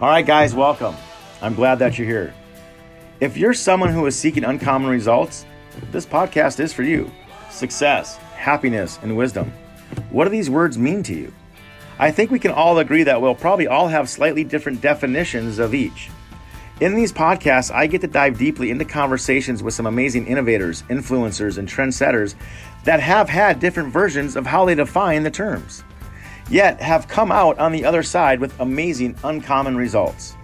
All right, guys, welcome. I'm glad that you're here. If you're someone who is seeking uncommon results, this podcast is for you. Success, happiness, and wisdom. What do these words mean to you? I think we can all agree that we'll probably all have slightly different definitions of each. In these podcasts, I get to dive deeply into conversations with some amazing innovators, influencers, and trendsetters that have had different versions of how they define the terms, yet have come out on the other side with amazing, uncommon results.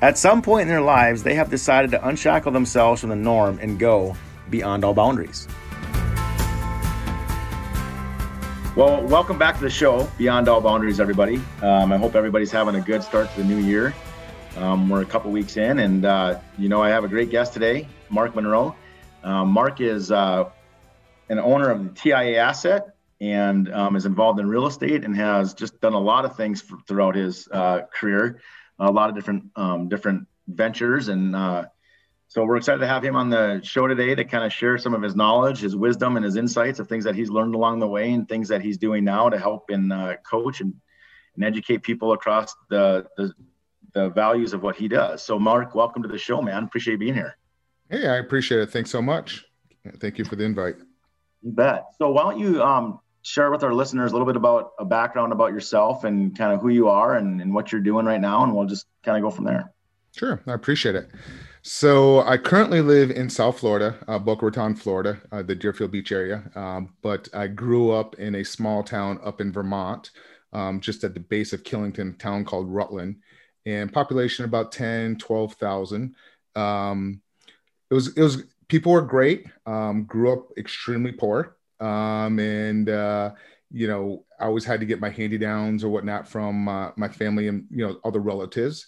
At some point in their lives, they have decided to unshackle themselves from the norm and go beyond all boundaries. Well, welcome back to the show, Beyond All Boundaries, everybody. Um, I hope everybody's having a good start to the new year. Um, we're a couple weeks in, and uh, you know I have a great guest today, Mark Monroe. Um, Mark is uh, an owner of the TIA Asset and um, is involved in real estate and has just done a lot of things for, throughout his uh, career, a lot of different um, different ventures, and uh, so we're excited to have him on the show today to kind of share some of his knowledge, his wisdom, and his insights of things that he's learned along the way and things that he's doing now to help and uh, coach and, and educate people across the, the the values of what he does. So, Mark, welcome to the show, man. Appreciate being here. Hey, I appreciate it. Thanks so much. Thank you for the invite. You bet. So, why don't you um, share with our listeners a little bit about a background about yourself and kind of who you are and, and what you're doing right now, and we'll just kind of go from there. Sure, I appreciate it. So, I currently live in South Florida, uh, Boca Raton, Florida, uh, the Deerfield Beach area. Um, but I grew up in a small town up in Vermont, um, just at the base of Killington, town called Rutland and population about 10, 12,000. Um, it was, it was, people were great. Um, grew up extremely poor. Um, and, uh, you know, I always had to get my handy downs or whatnot from uh, my family and, you know, other relatives.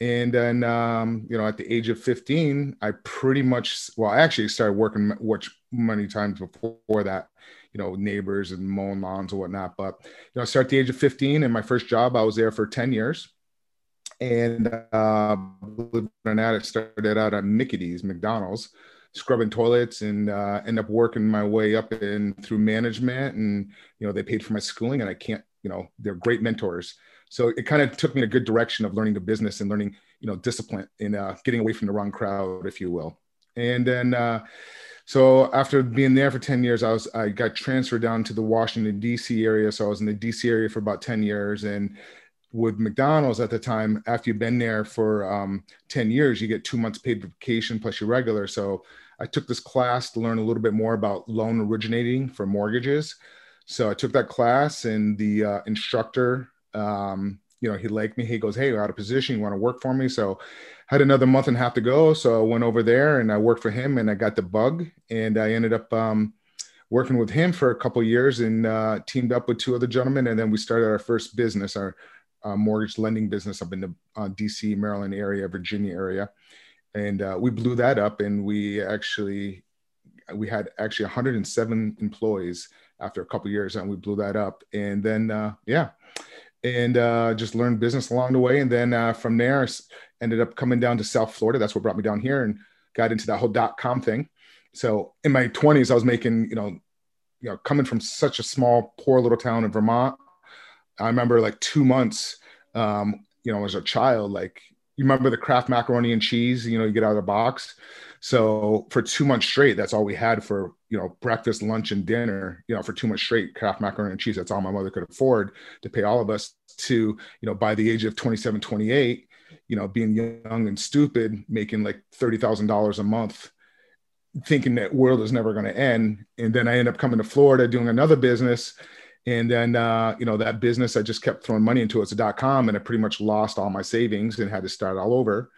And then, um, you know, at the age of 15, I pretty much, well, I actually started working which many times before that, you know, neighbors and mowing lawns and whatnot. But, you know, I started at the age of 15 and my first job, I was there for 10 years and uh, believe it or not, it started out at Mickey D's, McDonald's, scrubbing toilets, and uh, end up working my way up in through management. And you know, they paid for my schooling, and I can't, you know, they're great mentors. So it kind of took me in a good direction of learning the business and learning, you know, discipline and uh, getting away from the wrong crowd, if you will. And then, uh, so after being there for 10 years, I was I got transferred down to the Washington D.C. area. So I was in the D.C. area for about 10 years, and with McDonald's at the time, after you've been there for um, 10 years, you get two months paid vacation plus your regular. So I took this class to learn a little bit more about loan originating for mortgages. So I took that class and the uh, instructor, um, you know, he liked me. He goes, Hey, you're out of position. You want to work for me? So I had another month and a half to go. So I went over there and I worked for him and I got the bug and I ended up, um, working with him for a couple years and uh, teamed up with two other gentlemen. And then we started our first business, our uh, mortgage lending business up in the uh, DC, Maryland area, Virginia area, and uh, we blew that up. And we actually we had actually 107 employees after a couple years, and we blew that up. And then uh, yeah, and uh, just learned business along the way. And then uh, from there, ended up coming down to South Florida. That's what brought me down here, and got into that whole dot com thing. So in my 20s, I was making you know you know coming from such a small poor little town in Vermont I remember like two months, um, you know, as a child, like you remember the Kraft macaroni and cheese, you know, you get out of the box. So for two months straight, that's all we had for, you know, breakfast, lunch, and dinner, you know, for two months straight, Kraft macaroni and cheese. That's all my mother could afford to pay all of us to, you know, by the age of 27, 28, you know, being young and stupid, making like $30,000 a month, thinking that world is never going to end. And then I end up coming to Florida doing another business and then, uh, you know, that business, I just kept throwing money into it. It's a dot com and I pretty much lost all my savings and had to start all over.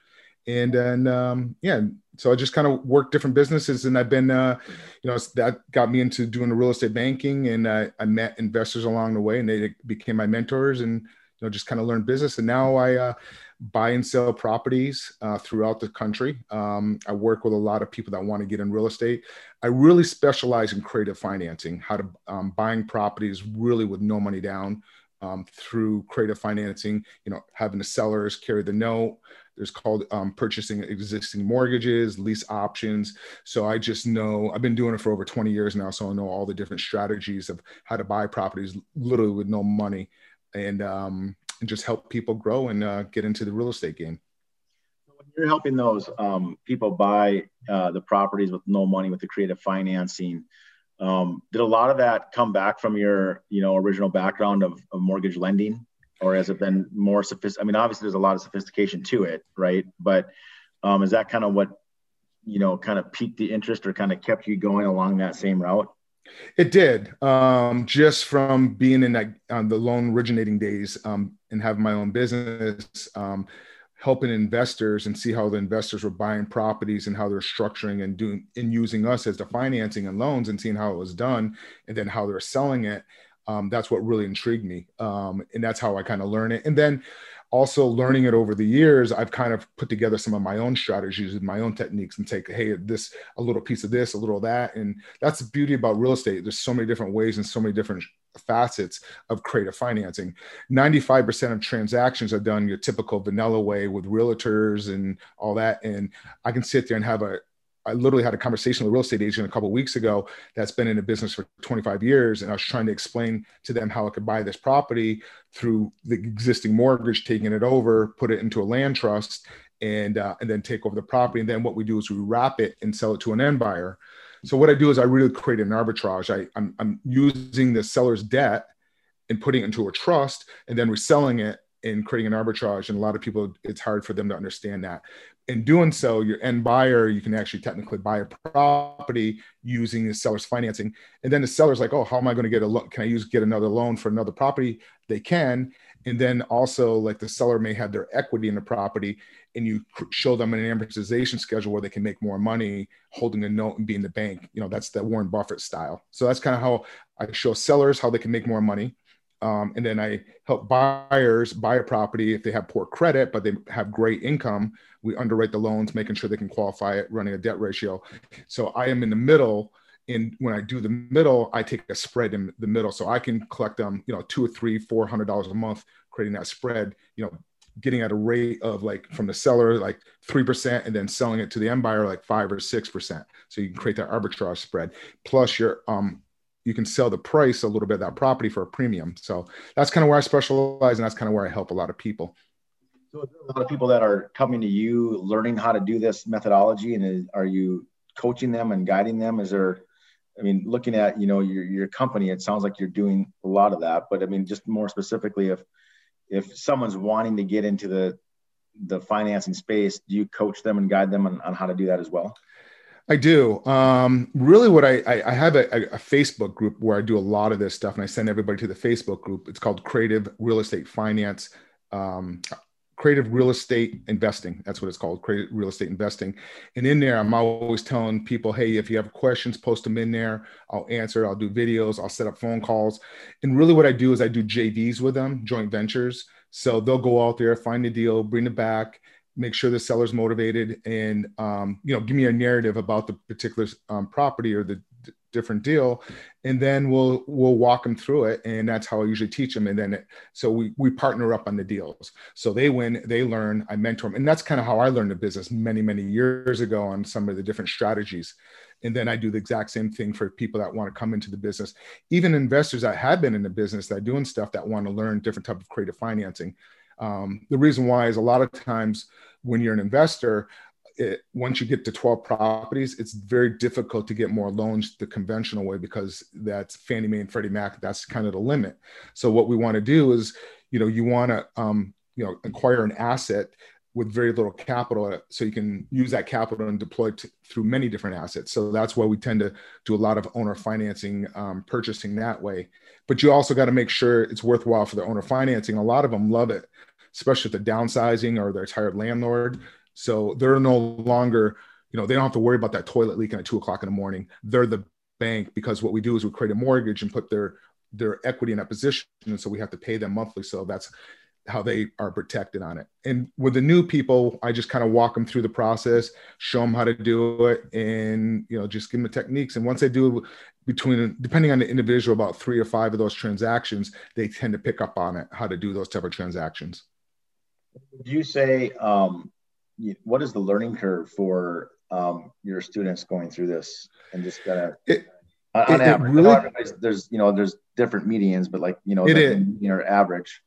And then, um, yeah, so I just kind of worked different businesses and I've been, uh, you know, that got me into doing the real estate banking and I, I met investors along the way and they became my mentors and, you know, just kind of learn business. And now I, uh, buy and sell properties uh, throughout the country. Um, I work with a lot of people that want to get in real estate. I really specialize in creative financing, how to um, buying properties really with no money down um, through creative financing. You know, having the sellers carry the note. There's called um, purchasing existing mortgages, lease options. So I just know I've been doing it for over 20 years now, so I know all the different strategies of how to buy properties literally with no money. And um, and just help people grow and uh, get into the real estate game. When you're helping those um, people buy uh, the properties with no money with the creative financing, um, did a lot of that come back from your, you know, original background of, of mortgage lending, or has it been more sophisticated? I mean, obviously, there's a lot of sophistication to it, right? But um, is that kind of what, you know, kind of piqued the interest or kind of kept you going along that same route? It did. Um, just from being in that on the loan originating days um, and having my own business, um, helping investors and see how the investors were buying properties and how they're structuring and doing and using us as the financing and loans and seeing how it was done and then how they're selling it. Um, that's what really intrigued me. Um, and that's how I kind of learn it. And then also learning it over the years, I've kind of put together some of my own strategies and my own techniques and take, hey, this, a little piece of this, a little of that. And that's the beauty about real estate. There's so many different ways and so many different facets of creative financing. 95% of transactions are done your typical vanilla way with realtors and all that. And I can sit there and have a, I literally had a conversation with a real estate agent a couple weeks ago that's been in the business for 25 years, and I was trying to explain to them how I could buy this property through the existing mortgage, taking it over, put it into a land trust, and uh, and then take over the property. And then what we do is we wrap it and sell it to an end buyer. So what I do is I really create an arbitrage. I, I'm, I'm using the seller's debt and putting it into a trust, and then reselling it and creating an arbitrage. And a lot of people, it's hard for them to understand that in doing so, your end buyer, you can actually technically buy a property using the seller's financing. And then the seller's like, oh, how am I going to get a loan? Can I use get another loan for another property? They can. And then also, like the seller may have their equity in the property, and you show them an amortization schedule where they can make more money holding a note and being the bank. You know, that's the Warren Buffett style. So that's kind of how I show sellers how they can make more money. Um, and then I help buyers buy a property if they have poor credit, but they have great income. We underwrite the loans, making sure they can qualify it, running a debt ratio. So I am in the middle. And when I do the middle, I take a spread in the middle. So I can collect them, you know, two or three, four hundred dollars a month, creating that spread, you know, getting at a rate of like from the seller, like 3%, and then selling it to the end buyer, like five or 6%. So you can create that arbitrage spread. Plus your um, you can sell the price a little bit of that property for a premium. So that's kind of where I specialize, and that's kind of where I help a lot of people. So a lot of people that are coming to you, learning how to do this methodology, and are you coaching them and guiding them? Is there, I mean, looking at you know your your company, it sounds like you're doing a lot of that. But I mean, just more specifically, if if someone's wanting to get into the the financing space, do you coach them and guide them on, on how to do that as well? I do. Um, really, what I, I, I have a, a, Facebook group where I do a lot of this stuff, and I send everybody to the Facebook group. It's called Creative Real Estate Finance, um, Creative Real Estate Investing. That's what it's called, Creative Real Estate Investing. And in there, I'm always telling people, hey, if you have questions, post them in there. I'll answer. I'll do videos. I'll set up phone calls. And really, what I do is I do JVs with them, joint ventures. So they'll go out there, find a deal, bring it back make sure the seller's motivated and um, you know give me a narrative about the particular um, property or the d- different deal. And then we'll we'll walk them through it and that's how i usually teach them and then it, so we we partner up on the deals. So they win they learn i mentor them and that's kind of how i learned the business many many years ago on some of the different strategies. And then i do the exact same thing for people that want to come into the business. Even investors that have been in the business that are doing stuff that want to learn different type of creative financing. Um, the reason why is a lot of times when you're an investor, it, once you get to 12 properties, it's very difficult to get more loans the conventional way because that's Fannie Mae and Freddie Mac. That's kind of the limit. So what we want to do is, you know, you want to, um, you know, acquire an asset with very little capital so you can use that capital and deploy it through many different assets so that's why we tend to do a lot of owner financing um, purchasing that way but you also got to make sure it's worthwhile for the owner financing a lot of them love it especially if the downsizing or their tired landlord. So they're no longer, you know, they don't have to worry about that toilet leaking at two o'clock in the morning. They're the bank because what we do is we create a mortgage and put their their equity in that position, and so we have to pay them monthly. So that's how they are protected on it. And with the new people, I just kind of walk them through the process, show them how to do it, and you know, just give them the techniques. And once they do between depending on the individual, about three or five of those transactions, they tend to pick up on it, how to do those type of transactions. Would you say um, what is the learning curve for um, your students going through this and just kind of on, it, average? Really, there's you know there's different medians, but like you know it is. you know average.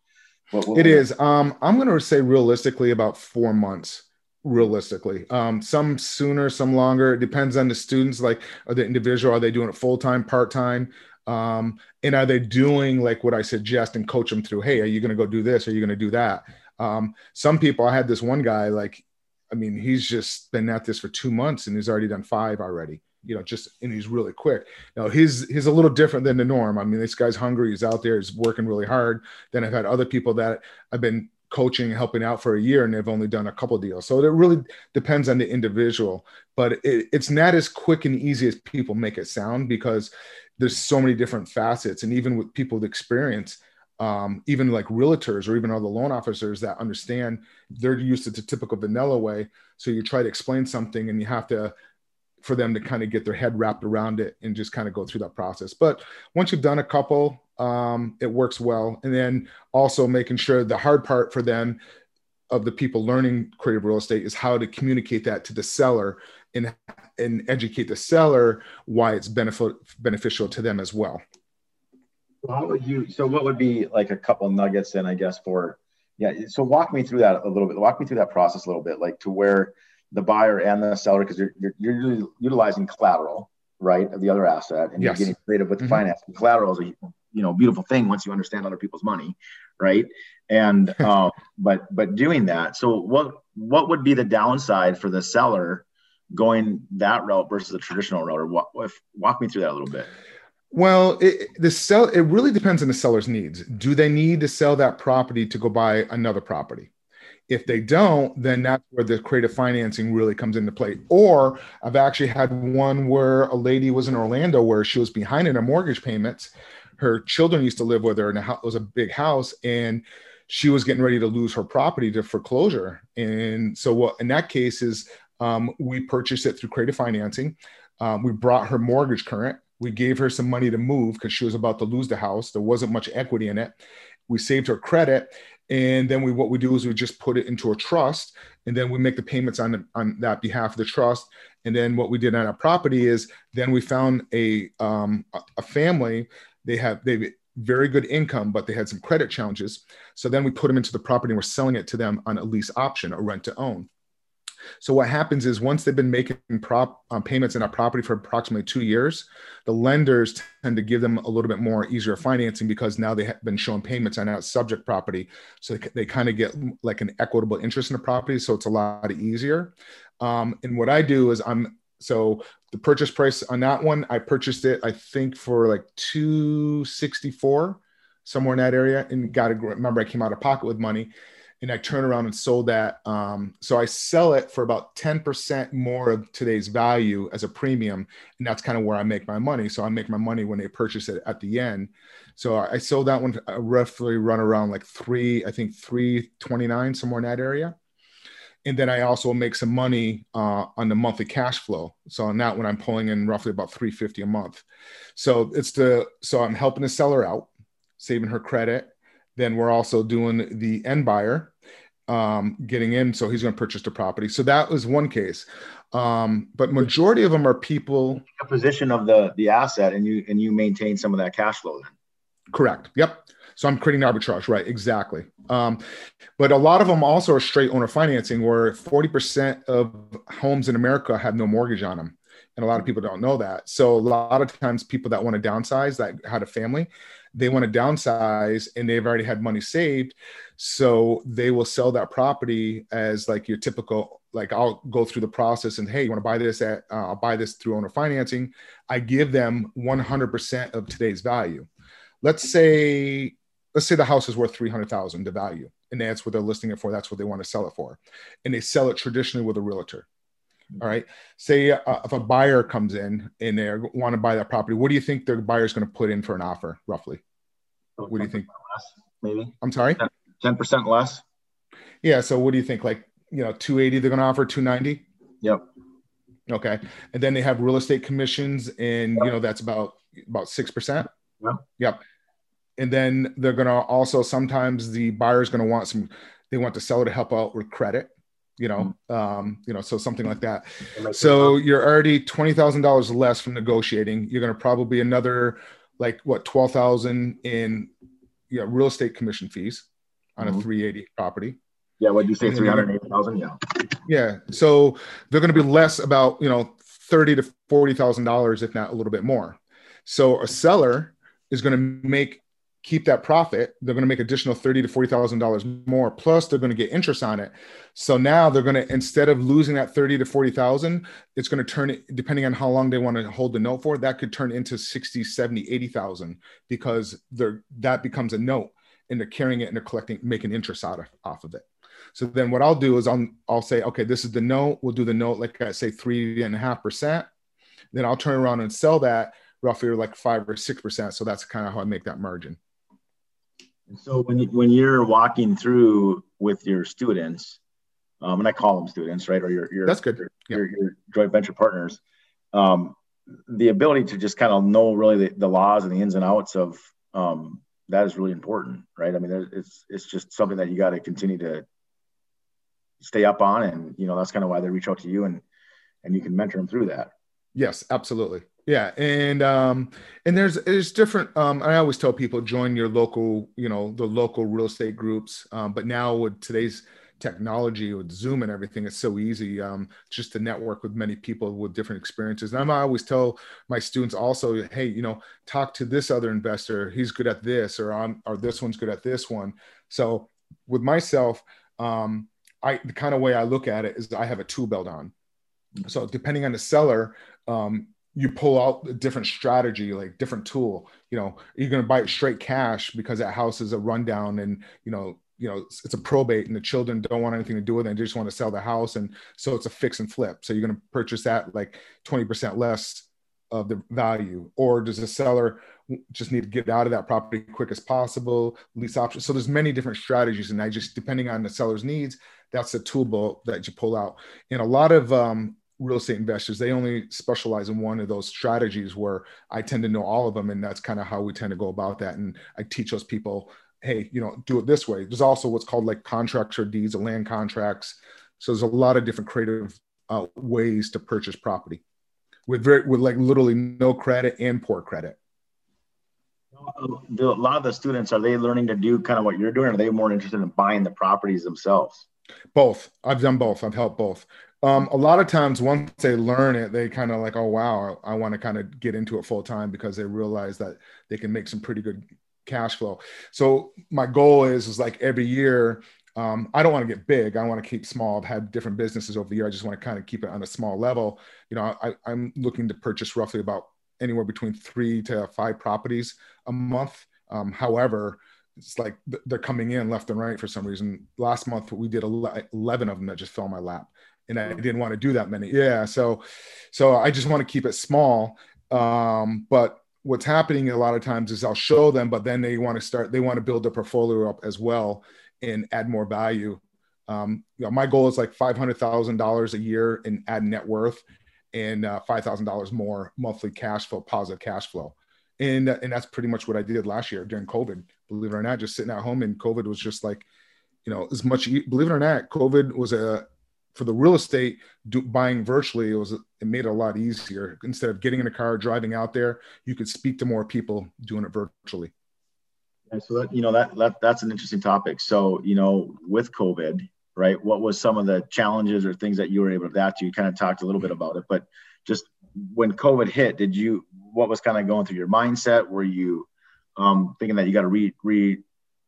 What, what it is. Um, I'm going to say realistically about four months. Realistically, um, some sooner, some longer. It depends on the students. Like, are the individual? Are they doing it full time, part time? Um, and are they doing like what I suggest and coach them through? Hey, are you going to go do this? Are you going to do that? Um, some people. I had this one guy. Like, I mean, he's just been at this for two months and he's already done five already you know, just and he's really quick. Now he's he's a little different than the norm. I mean, this guy's hungry. He's out there. He's working really hard. Then I've had other people that I've been coaching, helping out for a year, and they've only done a couple deals. So it really depends on the individual. But it, it's not as quick and easy as people make it sound because there's so many different facets, and even with people with experience. Um, even like realtors or even other loan officers that understand they're used to the typical vanilla way. So you try to explain something and you have to for them to kind of get their head wrapped around it and just kind of go through that process. But once you've done a couple, um, it works well. And then also making sure the hard part for them of the people learning creative real estate is how to communicate that to the seller and and educate the seller why it's benefit beneficial to them as well. How would you? So what would be like a couple nuggets then? I guess for yeah. So walk me through that a little bit. Walk me through that process a little bit, like to where the buyer and the seller because you're, you're, you're utilizing collateral right of the other asset and yes. you're getting creative with mm-hmm. financing collateral is a you know beautiful thing once you understand other people's money right and uh, but but doing that so what what would be the downside for the seller going that route versus the traditional route or what if, walk me through that a little bit well, it, the sell it really depends on the seller's needs. Do they need to sell that property to go buy another property? If they don't, then that's where the creative financing really comes into play. Or I've actually had one where a lady was in Orlando where she was behind in her mortgage payments. Her children used to live with her, and it was a big house, and she was getting ready to lose her property to foreclosure. And so, what in that case is um, we purchased it through creative financing. Um, we brought her mortgage current. We gave her some money to move because she was about to lose the house. There wasn't much equity in it. We saved her credit and then we what we do is we just put it into a trust and then we make the payments on on that behalf of the trust and then what we did on our property is then we found a um, a family they have they very good income but they had some credit challenges so then we put them into the property and we're selling it to them on a lease option a rent to own so what happens is once they've been making prop um, payments in a property for approximately two years, the lenders tend to give them a little bit more easier financing because now they have been showing payments on that subject property. So they, they kind of get like an equitable interest in the property. So it's a lot easier. Um, and what I do is I'm so the purchase price on that one, I purchased it, I think for like 264 somewhere in that area and got to remember I came out of pocket with money and I turn around and sold that. Um, so I sell it for about 10% more of today's value as a premium. And that's kind of where I make my money. So I make my money when they purchase it at the end. So I sold that one uh, roughly run around like three, I think 329, somewhere in that area. And then I also make some money uh, on the monthly cash flow. So on that one, I'm pulling in roughly about 350 a month. So it's the, so I'm helping the seller out, saving her credit. Then we're also doing the end buyer um, getting in, so he's going to purchase the property. So that was one case. Um, but majority of them are people. A position of the the asset, and you and you maintain some of that cash flow. Then. Correct. Yep. So I'm creating arbitrage, right? Exactly. Um, but a lot of them also are straight owner financing, where 40% of homes in America have no mortgage on them, and a lot of people don't know that. So a lot of times, people that want to downsize, that had a family, they want to downsize and they've already had money saved so they will sell that property as like your typical like i'll go through the process and hey you want to buy this at uh, i'll buy this through owner financing. I give them 100% of today's value. Let's say let's say the house is worth 300000 the value and that's what they're listing it for that's what they want to sell it for and they sell it traditionally with a realtor all right. Say uh, if a buyer comes in and they want to buy that property, what do you think the buyer is going to put in for an offer, roughly? what do you think? Less, maybe. I'm sorry. Ten percent less. Yeah. So what do you think? Like you know, 280. They're going to offer 290. Yep. Okay. And then they have real estate commissions, and yep. you know that's about about six percent. Yep. Yep. And then they're going to also sometimes the buyer is going to want some. They want the seller to help out with credit you know mm-hmm. um you know so something like that so you're already $20000 less from negotiating you're going to probably another like what 12000 in you know real estate commission fees on mm-hmm. a 380 property. Yeah, what you say, 380,000? Yeah. Yeah. So they're going to be less about, you know, 30 to $40,000, if not a little bit more. So a seller is going to make keep that profit. They're going to make additional thirty to forty thousand dollars more. Plus, they're going to get interest on it. So now they're going to instead of losing that thirty to forty thousand, it's going to turn depending on how long they want to hold the note for. That could turn into 60, 70, 80,000 because they're that becomes a note and they're carrying it and they're collecting, making interest out of off of it. So then what I'll do is I'll I'll say, okay, this is the note. We'll do the note like I say three and a half percent. Then I'll turn around and sell that roughly like five or six percent. So that's kind of how I make that margin. So when you, when you're walking through with your students, um, and I call them students, right, or your your that's good, your, yeah. your, your joint venture partners, um, the ability to just kind of know really the, the laws and the ins and outs of um, that is really important, right? I mean, it's it's just something that you got to continue to stay up on, and you know that's kind of why they reach out to you, and and you can mentor them through that. Yes, absolutely. Yeah, and um, and there's there's different. Um, I always tell people join your local, you know, the local real estate groups. Um, but now with today's technology with Zoom and everything, it's so easy um, just to network with many people with different experiences. And I always tell my students also, hey, you know, talk to this other investor. He's good at this, or I'm, or this one's good at this one. So with myself, um, I the kind of way I look at it is I have a tool belt on. So depending on the seller, um, you pull out a different strategy, like different tool. You know, you're going to buy it straight cash because that house is a rundown and you know, you know, it's, a probate and the children don't want anything to do with it. And they just want to sell the house, and so it's a fix and flip. So you're going to purchase that like 20% less of the value, or does the seller just need to get out of that property quick as possible? Lease option. So there's many different strategies, and I just depending on the seller's needs, that's the tool belt that you pull out. And a lot of um, real estate investors they only specialize in one of those strategies where i tend to know all of them and that's kind of how we tend to go about that. And i teach those people hey you know do it this way. There's also what's called like contracts or deeds of land contracts. So there's a lot of different creative uh, ways to purchase property with very with like literally no credit and poor credit. A lot of the students are they learning to do kind of what you're doing or are they more interested in buying the properties themselves? Both. I've done both. I've helped both um, a lot of times once they learn it they kind of like oh wow i, I want to kind of get into it full time because they realize that they can make some pretty good cash flow. So my goal is is like every year um, i don't want to get big. I want to keep small. I've had different businesses over the year. I just want to kind of keep it on a small level. You know I, i'm looking to purchase roughly about anywhere between three to five properties a month. Um, however it's like they're coming in left and right for some reason. Last month we did 11 of them that just fell in my lap and I didn't want to do that many. Yeah, so so I just want to keep it small. Um, but what's happening a lot of times is I'll show them, but then they want to start. They want to build their portfolio up as well and add more value. Um, you know, my goal is like five hundred thousand dollars a year in add net worth and uh, five thousand dollars more monthly cash flow, positive cash flow. And, and that's pretty much what I did last year during COVID. Believe it or not, just sitting at home and COVID was just like, you know, as much. Believe it or not, COVID was a for the real estate do, buying virtually it was it made it a lot easier. Instead of getting in a car driving out there you could speak to more people doing it virtually. Yeah, so that you know that, that that's an interesting topic. So you know with covid right what was some of the challenges or things that you were able to adapt to you kind of talked a little bit about it but just when covid hit did you what was kind of going through your mindset? Were you um, thinking that you got to re re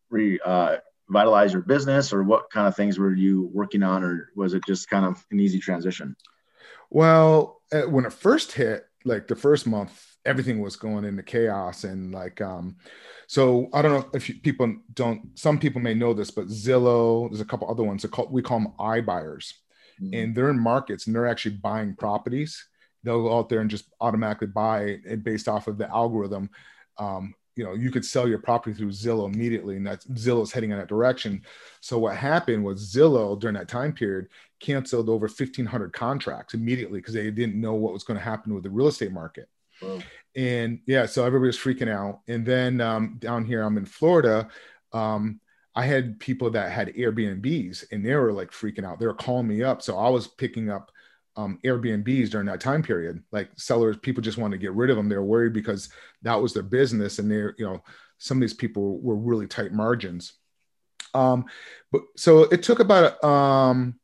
re uh, vitalize your business or what kind of things were you working on or was it just kind of an easy transition? Well uh, when it first hit like the first month everything was going into chaos and like um so i don't know if you, people don't some people may know this but zillow there's a couple other ones called, we call them iBuyers. Mm-hmm. and they're in markets and they're actually buying properties. They'll go out there and just automatically buy it based off of the algorithm. Um, you know you could sell your property through Zillow immediately, and that Zillow is heading in that direction. So what happened was Zillow during that time period canceled over 1,500 contracts immediately because they didn't know what was going to happen with the real estate market. And yeah, so everybody was freaking out. And then um, down here, I'm in Florida. Um, I had people that had Airbnbs and they were like freaking out. They were calling me up. So I was picking up um, Airbnbs during that time period. Like sellers, people just wanted to get rid of them. They were worried because that was their business, and they're you know some of these people were really tight margins. Um, but so it took about um,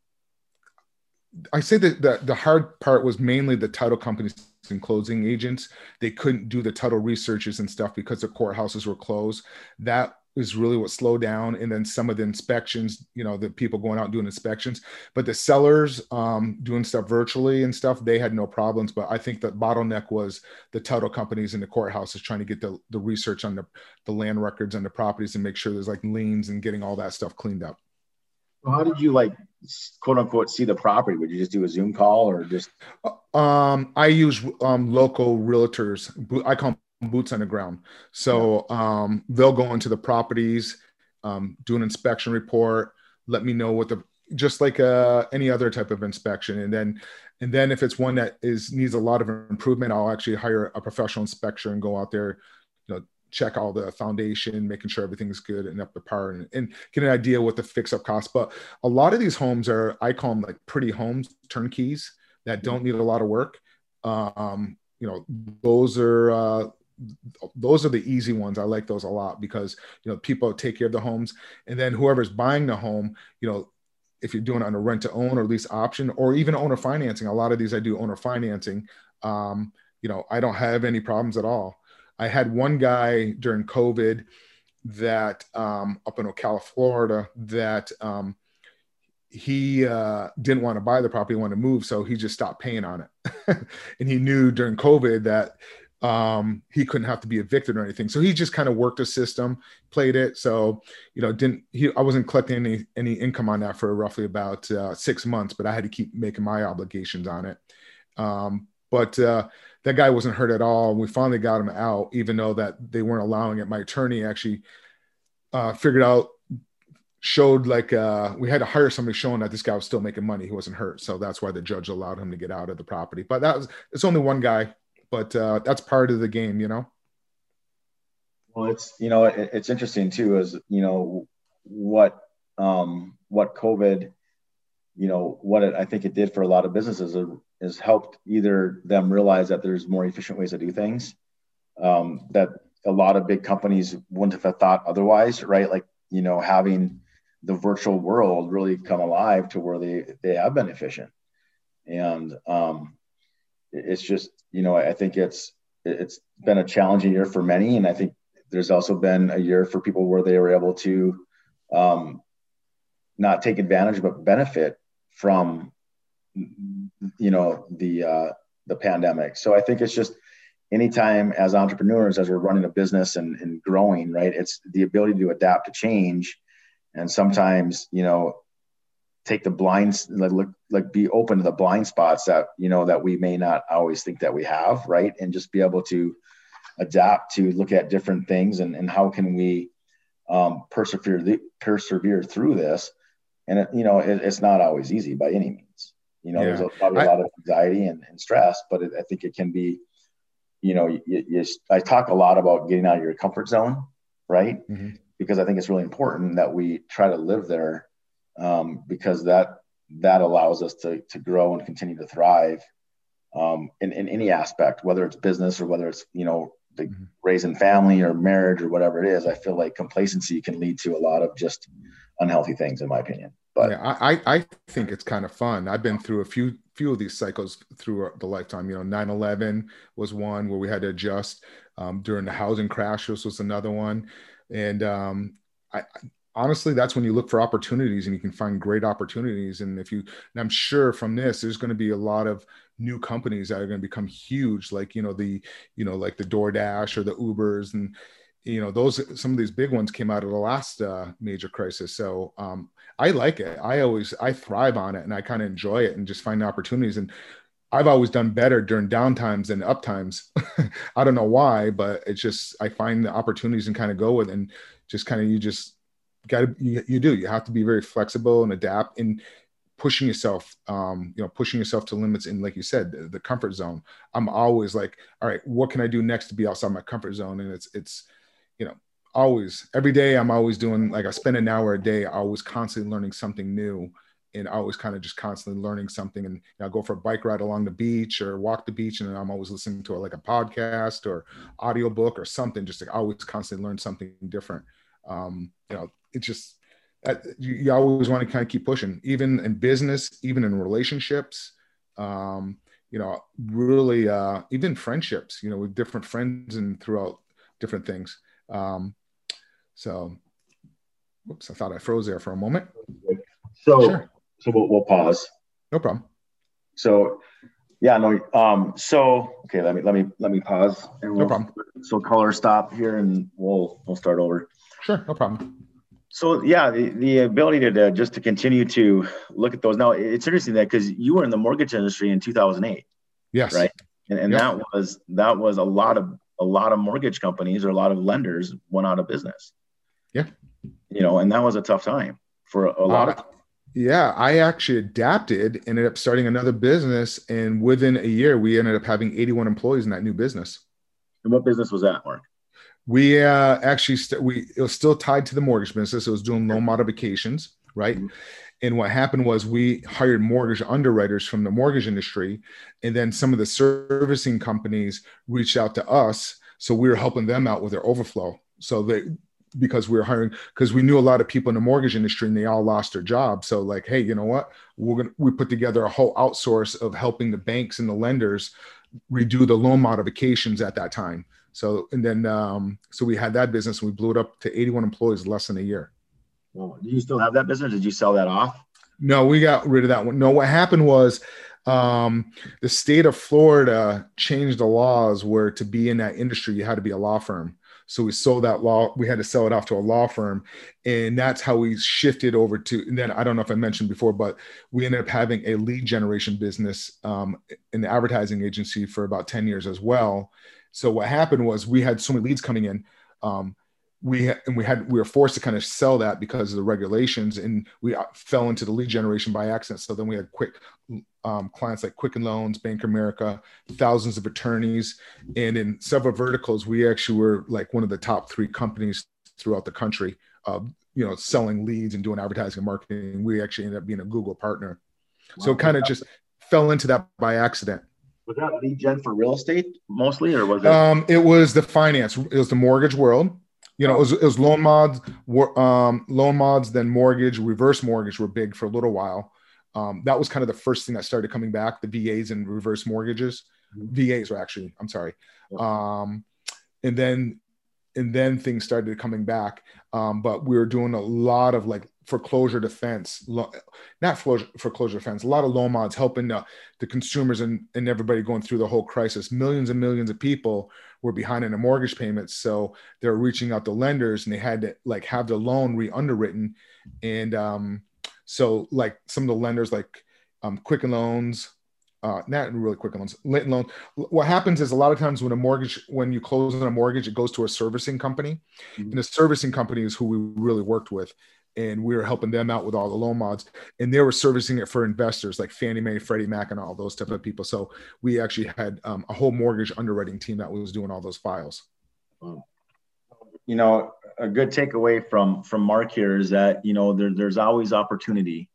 I say that the, the hard part was mainly the title companies and closing agents. They couldn't do the title researches and stuff because the courthouses were closed. That is really what slowed down. And then some of the inspections, you know, the people going out doing inspections, but the sellers um, doing stuff virtually and stuff, they had no problems. But I think the bottleneck was the title companies and the courthouses trying to get the, the research on the, the land records and the properties and make sure there's like liens and getting all that stuff cleaned up. How did you like quote unquote see the property? Would you just do a Zoom call or just? Um, I use um, local realtors. I call boots on the ground. So um, they'll go into the properties, um, do an inspection report, let me know what the just like uh, any other type of inspection, and then and then if it's one that is needs a lot of improvement, I'll actually hire a professional inspector and go out there, you know, check all the foundation, making sure everything's good and up to par, and, and get an idea what the fix up costs. But a lot of these homes are I call them like pretty homes, turnkeys that don't need a lot of work. Um, you know, those are uh, those are the easy ones. I like those a lot because you know people take care of the homes, and then whoever's buying the home, you know, if you're doing it on a rent to own or lease option or even owner financing, a lot of these I do owner financing. Um, you know, I don't have any problems at all. I had one guy during COVID that um, up in Ocala, Florida, that um, he uh, didn't want to buy the property, he wanted to move, so he just stopped paying on it. and he knew during COVID that um, he couldn't have to be evicted or anything. So he just kind of worked a system, played it. So, you know, didn't he, I wasn't collecting any, any income on that for roughly about uh, six months, but I had to keep making my obligations on it. Um, but uh, that guy wasn't hurt at all. and We finally got him out, even though that they weren't allowing it. My attorney actually uh, figured out, showed like uh, we had to hire somebody showing that this guy was still making money. He wasn't hurt. So that's why the judge allowed him to get out of the property. But that was, it's only one guy but uh, that's part of the game, you know. Well, it's you know it, it's interesting too, is you know what um, what COVID, you know what it, I think it did for a lot of businesses is, helped either them realize that there's more efficient ways to do things um, that a lot of big companies wouldn't have thought otherwise, right? Like you know having the virtual world really come alive to where they they have been efficient and um, it's just you know I think it's it's been a challenging year for many, and I think there's also been a year for people where they were able to um, not take advantage but benefit from you know the uh, the pandemic. So I think it's just anytime as entrepreneurs as we're running a business and, and growing right it's the ability to adapt to change and sometimes you know take the blinds like look like be open to the blind spots that you know that we may not always think that we have right and just be able to adapt to look at different things and, and how can we um, persevere the, persevere through this and it, you know it, it's not always easy by any means you know yeah. there's a, probably a lot of anxiety and, and stress but it, i think it can be you know you, you, i talk a lot about getting out of your comfort zone right mm-hmm. because i think it's really important that we try to live there um, because that that allows us to to grow and continue to thrive um, in, in any aspect, whether it's business or whether it's you know the mm-hmm. raising family or marriage or whatever it is. I feel like complacency can lead to a lot of just unhealthy things, in my opinion. But yeah, I I think it's kind of fun. I've been through a few few of these cycles through the lifetime. You know, 9/11 was one where we had to adjust. Um, during the housing crash, this was another one, and um, I, honestly that's when you look for opportunities and you can find great opportunities. And if you and i'm sure from this there's going to be a lot of new companies that are going to become huge like you know the you know like the doordash or the ubers and you know those some of these big ones came out of the last uh, major crisis. So um, i like it. I always i thrive on it and i kind of enjoy it and just find opportunities. And I've always done better during downtimes than uptimes. I don't know why, but it's just I find the opportunities and kind of go with and just kind of you just got to you, you do you have to be very flexible and adapt in pushing yourself um you know pushing yourself to limits in like you said the, the, comfort zone. I'm always like all right what can i do next to be outside my comfort zone? And it's it's you know always every day i'm always doing like i spend an hour a day always constantly learning something new and always kind of just constantly learning something. And you know, I go for a bike ride along the beach or walk the beach and I'm always listening to like a podcast or audiobook or something just to always constantly learn something different. Um, you know it's just you, you, always want to kind of keep pushing, even in business, even in relationships. Um, you know, really, uh, even friendships. You know, with different friends and throughout different things. Um, so, whoops, I thought I froze there for a moment. So, sure. so we'll, we'll pause. No problem. So, yeah, no. Um, so okay, let me let me let me pause and we'll, no problem. So color stop here, and we'll we'll start over. Sure, no problem. So yeah, the, the ability to, to just to continue to look at those. Now it's interesting that because you were in the mortgage industry in 2008. Yes. Right. And, and yep. that was that was a lot of a lot of mortgage companies or a lot of lenders went out of business. Yeah. You know, and that was a tough time for a, a lot uh, of yeah, I actually adapted, ended up starting another business, and within a year, we ended up having 81 employees in that new business. And what business was that, Mark? We uh, actually st- we it was still tied to the mortgage business. It was doing loan modifications, right? Mm-hmm. And what happened was we hired mortgage underwriters from the mortgage industry, and then some of the servicing companies reached out to us, so we were helping them out with their overflow. So they because we were hiring because we knew a lot of people in the mortgage industry and they all lost their jobs. So like, hey, you know what? We're gonna we put together a whole outsource of helping the banks and the lenders redo the loan modifications at that time. So and then um, so we had that business and we blew it up to 81 employees less than a year. Well, do you still have that business? Did you sell that off? No, we got rid of that one. No, what happened was um, the state of Florida changed the laws where to be in that industry you had to be a law firm. So we sold that law. We had to sell it off to a law firm, and that's how we shifted over to. And then I don't know if I mentioned before, but we ended up having a lead generation business um, in the advertising agency for about ten years as well. So what happened was we had so many leads coming in. Um, we and we had we were forced to kind of sell that because of the regulations, and we uh, fell into the lead generation by accident. So then we had quick um, clients like Quicken Loans, Bank America, thousands of attorneys, and in several verticals, we actually were like one of the top three companies throughout the country. Uh, you know, selling leads and doing advertising and marketing. We actually ended up being a Google partner. Wow. So kind of just fell into that by accident. Was that lead gen for real estate mostly, or was it? Um, it was the finance. It was the mortgage world. You know, it was, it was loan mods, um, loan mods, then mortgage, reverse mortgage were big for a little while. Um, that was kind of the first thing that started coming back the VAs and reverse mortgages. Mm-hmm. VAs were actually, I'm sorry. Um, and then, and then things started coming back. Um, but we were doing a lot of like foreclosure defense, not foreclosure defense, a lot of loan mods helping the, the consumers and, and everybody going through the whole crisis. Millions and millions of people were behind in the mortgage payments. So they're reaching out to lenders and they had to like have the loan re-underwritten. And, um, so like some of the lenders like um, Quicken Loans, uh, not really Quicken Loans, Linton Loan. What happens is a lot of times when a mortgage, when you close on a mortgage, it goes to a servicing company, mm-hmm. and the servicing company is who we really worked with, and we were helping them out with all the loan mods, and they were servicing it for investors like Fannie Mae, Freddie Mac, and all those type of people. So we actually had um, a whole mortgage underwriting team that was doing all those files. You know, a good takeaway from from Mark here is that you know there, there's always opportunity,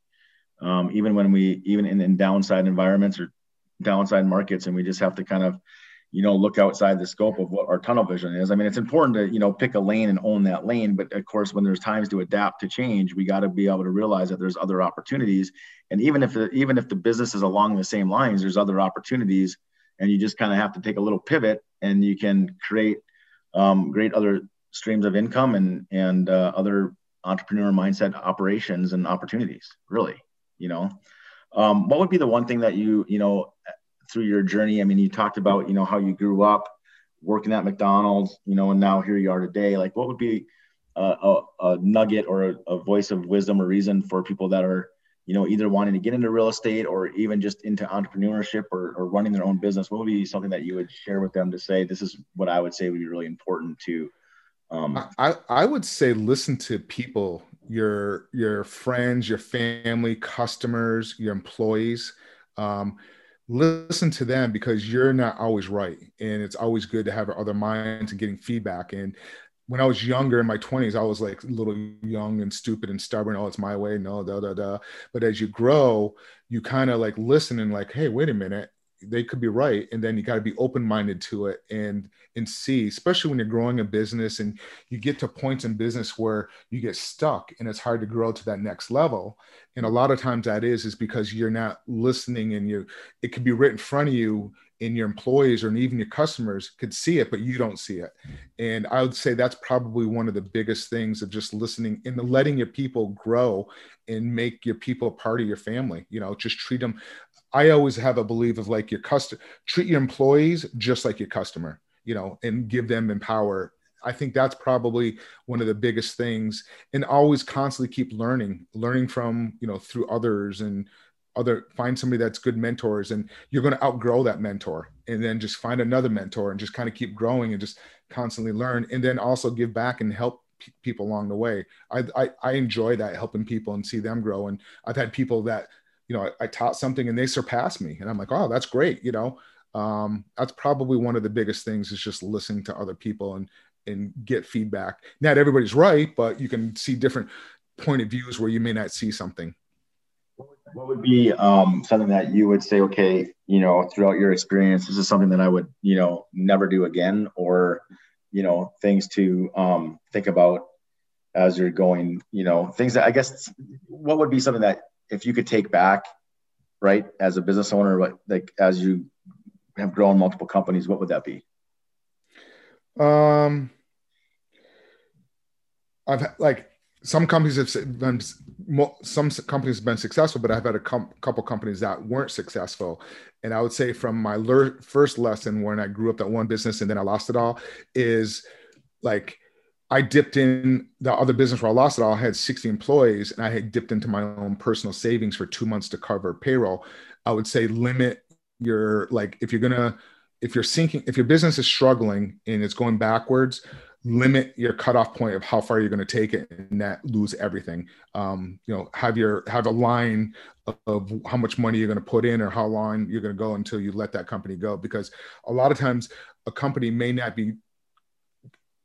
um, even when we even in, in downside environments or downside markets, and we just have to kind of you know look outside the scope of what our tunnel vision is. I mean, it's important to you know pick a lane and own that lane, but of course, when there's times to adapt to change, we got to be able to realize that there's other opportunities, and even if the, even if the business is along the same lines, there's other opportunities, and you just kind of have to take a little pivot, and you can create um, great other streams of income and and uh, other entrepreneur mindset operations and opportunities really you know um, what would be the one thing that you you know through your journey i mean you talked about you know how you grew up working at mcdonald's you know and now here you are today like what would be a, a, nugget or a, a, voice of wisdom or reason for people that are you know either wanting to get into real estate or even just into entrepreneurship or, or running their own business what would be something that you would share with them to say this is what i would say would be really important to um, I, I would say listen to people, your your friends, your family, customers, your employees. Um, listen to them because you're not always right, and it's always good to have other minds and getting feedback. And when I was younger in my 20s, I was like a little young and stupid and stubborn. Oh, it's my way. No, da da da. But as you grow, you kind of like listen and like, hey, wait a minute they could be right and then you got to be open-minded to it and and see especially when you're growing a business and you get to points in business where you get stuck and it's hard to grow to that next level. And a lot of times that is is because you're not listening and you it could be right in front of you and your employees or even your customers could see it but you don't see it. And i would say that's probably one of the biggest things of just listening and letting your people grow and make your people part of your family you know just treat them I always have a belief of like your customer, treat your employees just like your customer, you know, and give them empower. I think that's probably one of the biggest things, and always constantly keep learning, learning from you know through others and other find somebody that's good mentors and you're going to outgrow that mentor and then just find another mentor and just kind of keep growing and just constantly learn and then also give back and help people along the way I, I, I enjoy that helping people and see them grow and i've had people that you know, I, I, taught something and they surpassed me. And I'm like, oh, that's great. You know, um, that's probably one of the biggest things is just listening to other people and, and get feedback. Not everybody's right, but you can see different point of views where you may not see something. What would be um, something that you would say, okay, you know, throughout your experience, this is something that I would, you know, never do again, or, you know, things to um, think about as you're going, you know, things that I guess, what would be something that if you could take back, right, as a business owner, what like as you have grown multiple companies, what would that be? Um, I've like some companies have been some companies have been successful, but I've had a com- couple companies that weren't successful. And I would say from my first lesson when I grew up that one business and then I lost it all is like I dipped in the other business where I lost it all. I had 60 employees and I had dipped into my own personal savings for two months to cover payroll. I would say limit your, like, if you're to, if you're sinking, if your business is struggling and it's going backwards, limit your cutoff point of how far you're going to take it and not lose everything. Um, you know, have your, have a line of how much money you're going to put in or how long you're going to go until you let that company go. Because a lot of times a company may not be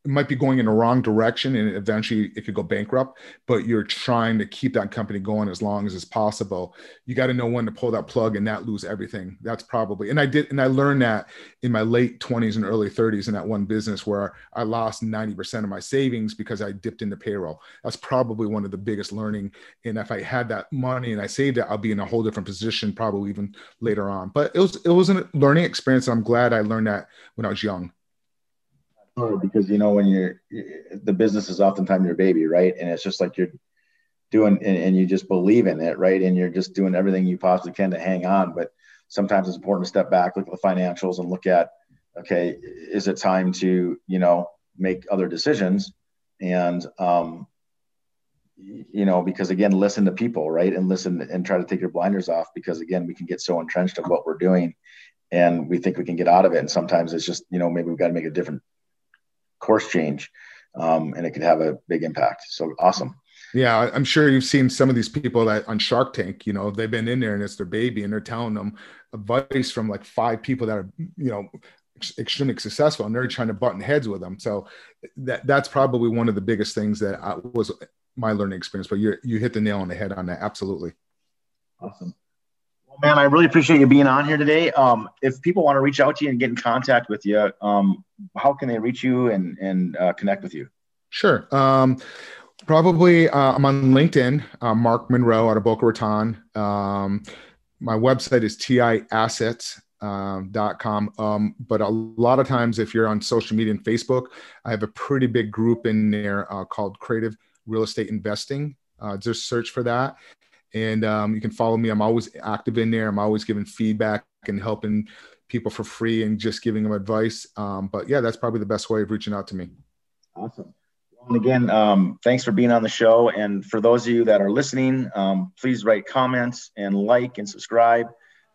might be going in the wrong direction and eventually it could go bankrupt but you're trying to keep that company going as long as is possible. You got to know when to pull that plug and not lose everything. That's probably and i did and i learned that in my late 20s and early 30s in that one business where i lost 90% of my savings because i dipped into payroll. That's probably one of the biggest learning. And if i had that money and i saved it i'll be in a whole different position probably even later on. But it was it was a learning experience. I'm glad i learned that when i was young because you know when you're the business is oftentimes your baby right? And it's just like you're doing and, and, you just believe in it right? And you're just doing everything you possibly can to hang on. But sometimes it's important to step back look at the financials and look at okay is it time to you know make other decisions? And um you know because again listen to people right? And listen and try to take your blinders off because again we can get so entrenched of what we're doing and we think we can get out of it. And sometimes it's just you know maybe we've got to make a different course change, um, and it could have a big impact. So awesome. Yeah, I'm sure you've seen some of these people that on Shark Tank, you know, they've been in there and it's their baby, and they're telling them advice from like five people that are, you know, extremely successful, and they're trying to button heads with them. So that that's probably one of the biggest things that I, was my learning experience. But you you hit the nail on the head on that. Absolutely. Awesome man, I really appreciate you being on here today. Um, if people want to reach out to you and get in contact with you, um, how can they reach you and, and uh, connect with you? Sure. Um, probably uh, I'm on LinkedIn, uh, Mark Monroe out of Boca Raton. Um, my website is tiassets.com. Um, um, but a lot of times, if you're on social media and Facebook, I have a pretty big group in there uh, called Creative Real Estate Investing. Uh, just search for that and um, you can follow me. I'm always active in there. I'm always giving feedback and helping people for free and just giving them advice. Um, but yeah, that's probably the best way of reaching out to me. Awesome. And again, um, thanks for being on the show. And for those of you that are listening, um, please write comments and like and subscribe.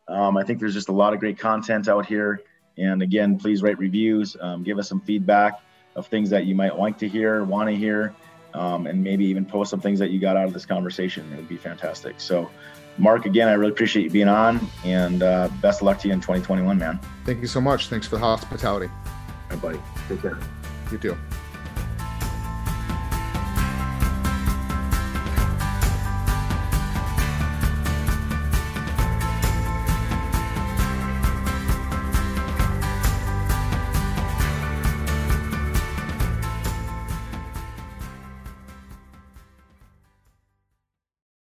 Um, I think there's just a lot of great content out here. And again, please write reviews, um, give us some feedback of things that you might like to hear, want to hear um, and maybe even post some things that you got out of this conversation. It would be fantastic. So, Mark, again, I really appreciate you being on, and uh, best of luck to you in 2021, man. Thank you so much. Thanks for the hospitality. All right, buddy. Take care. You too.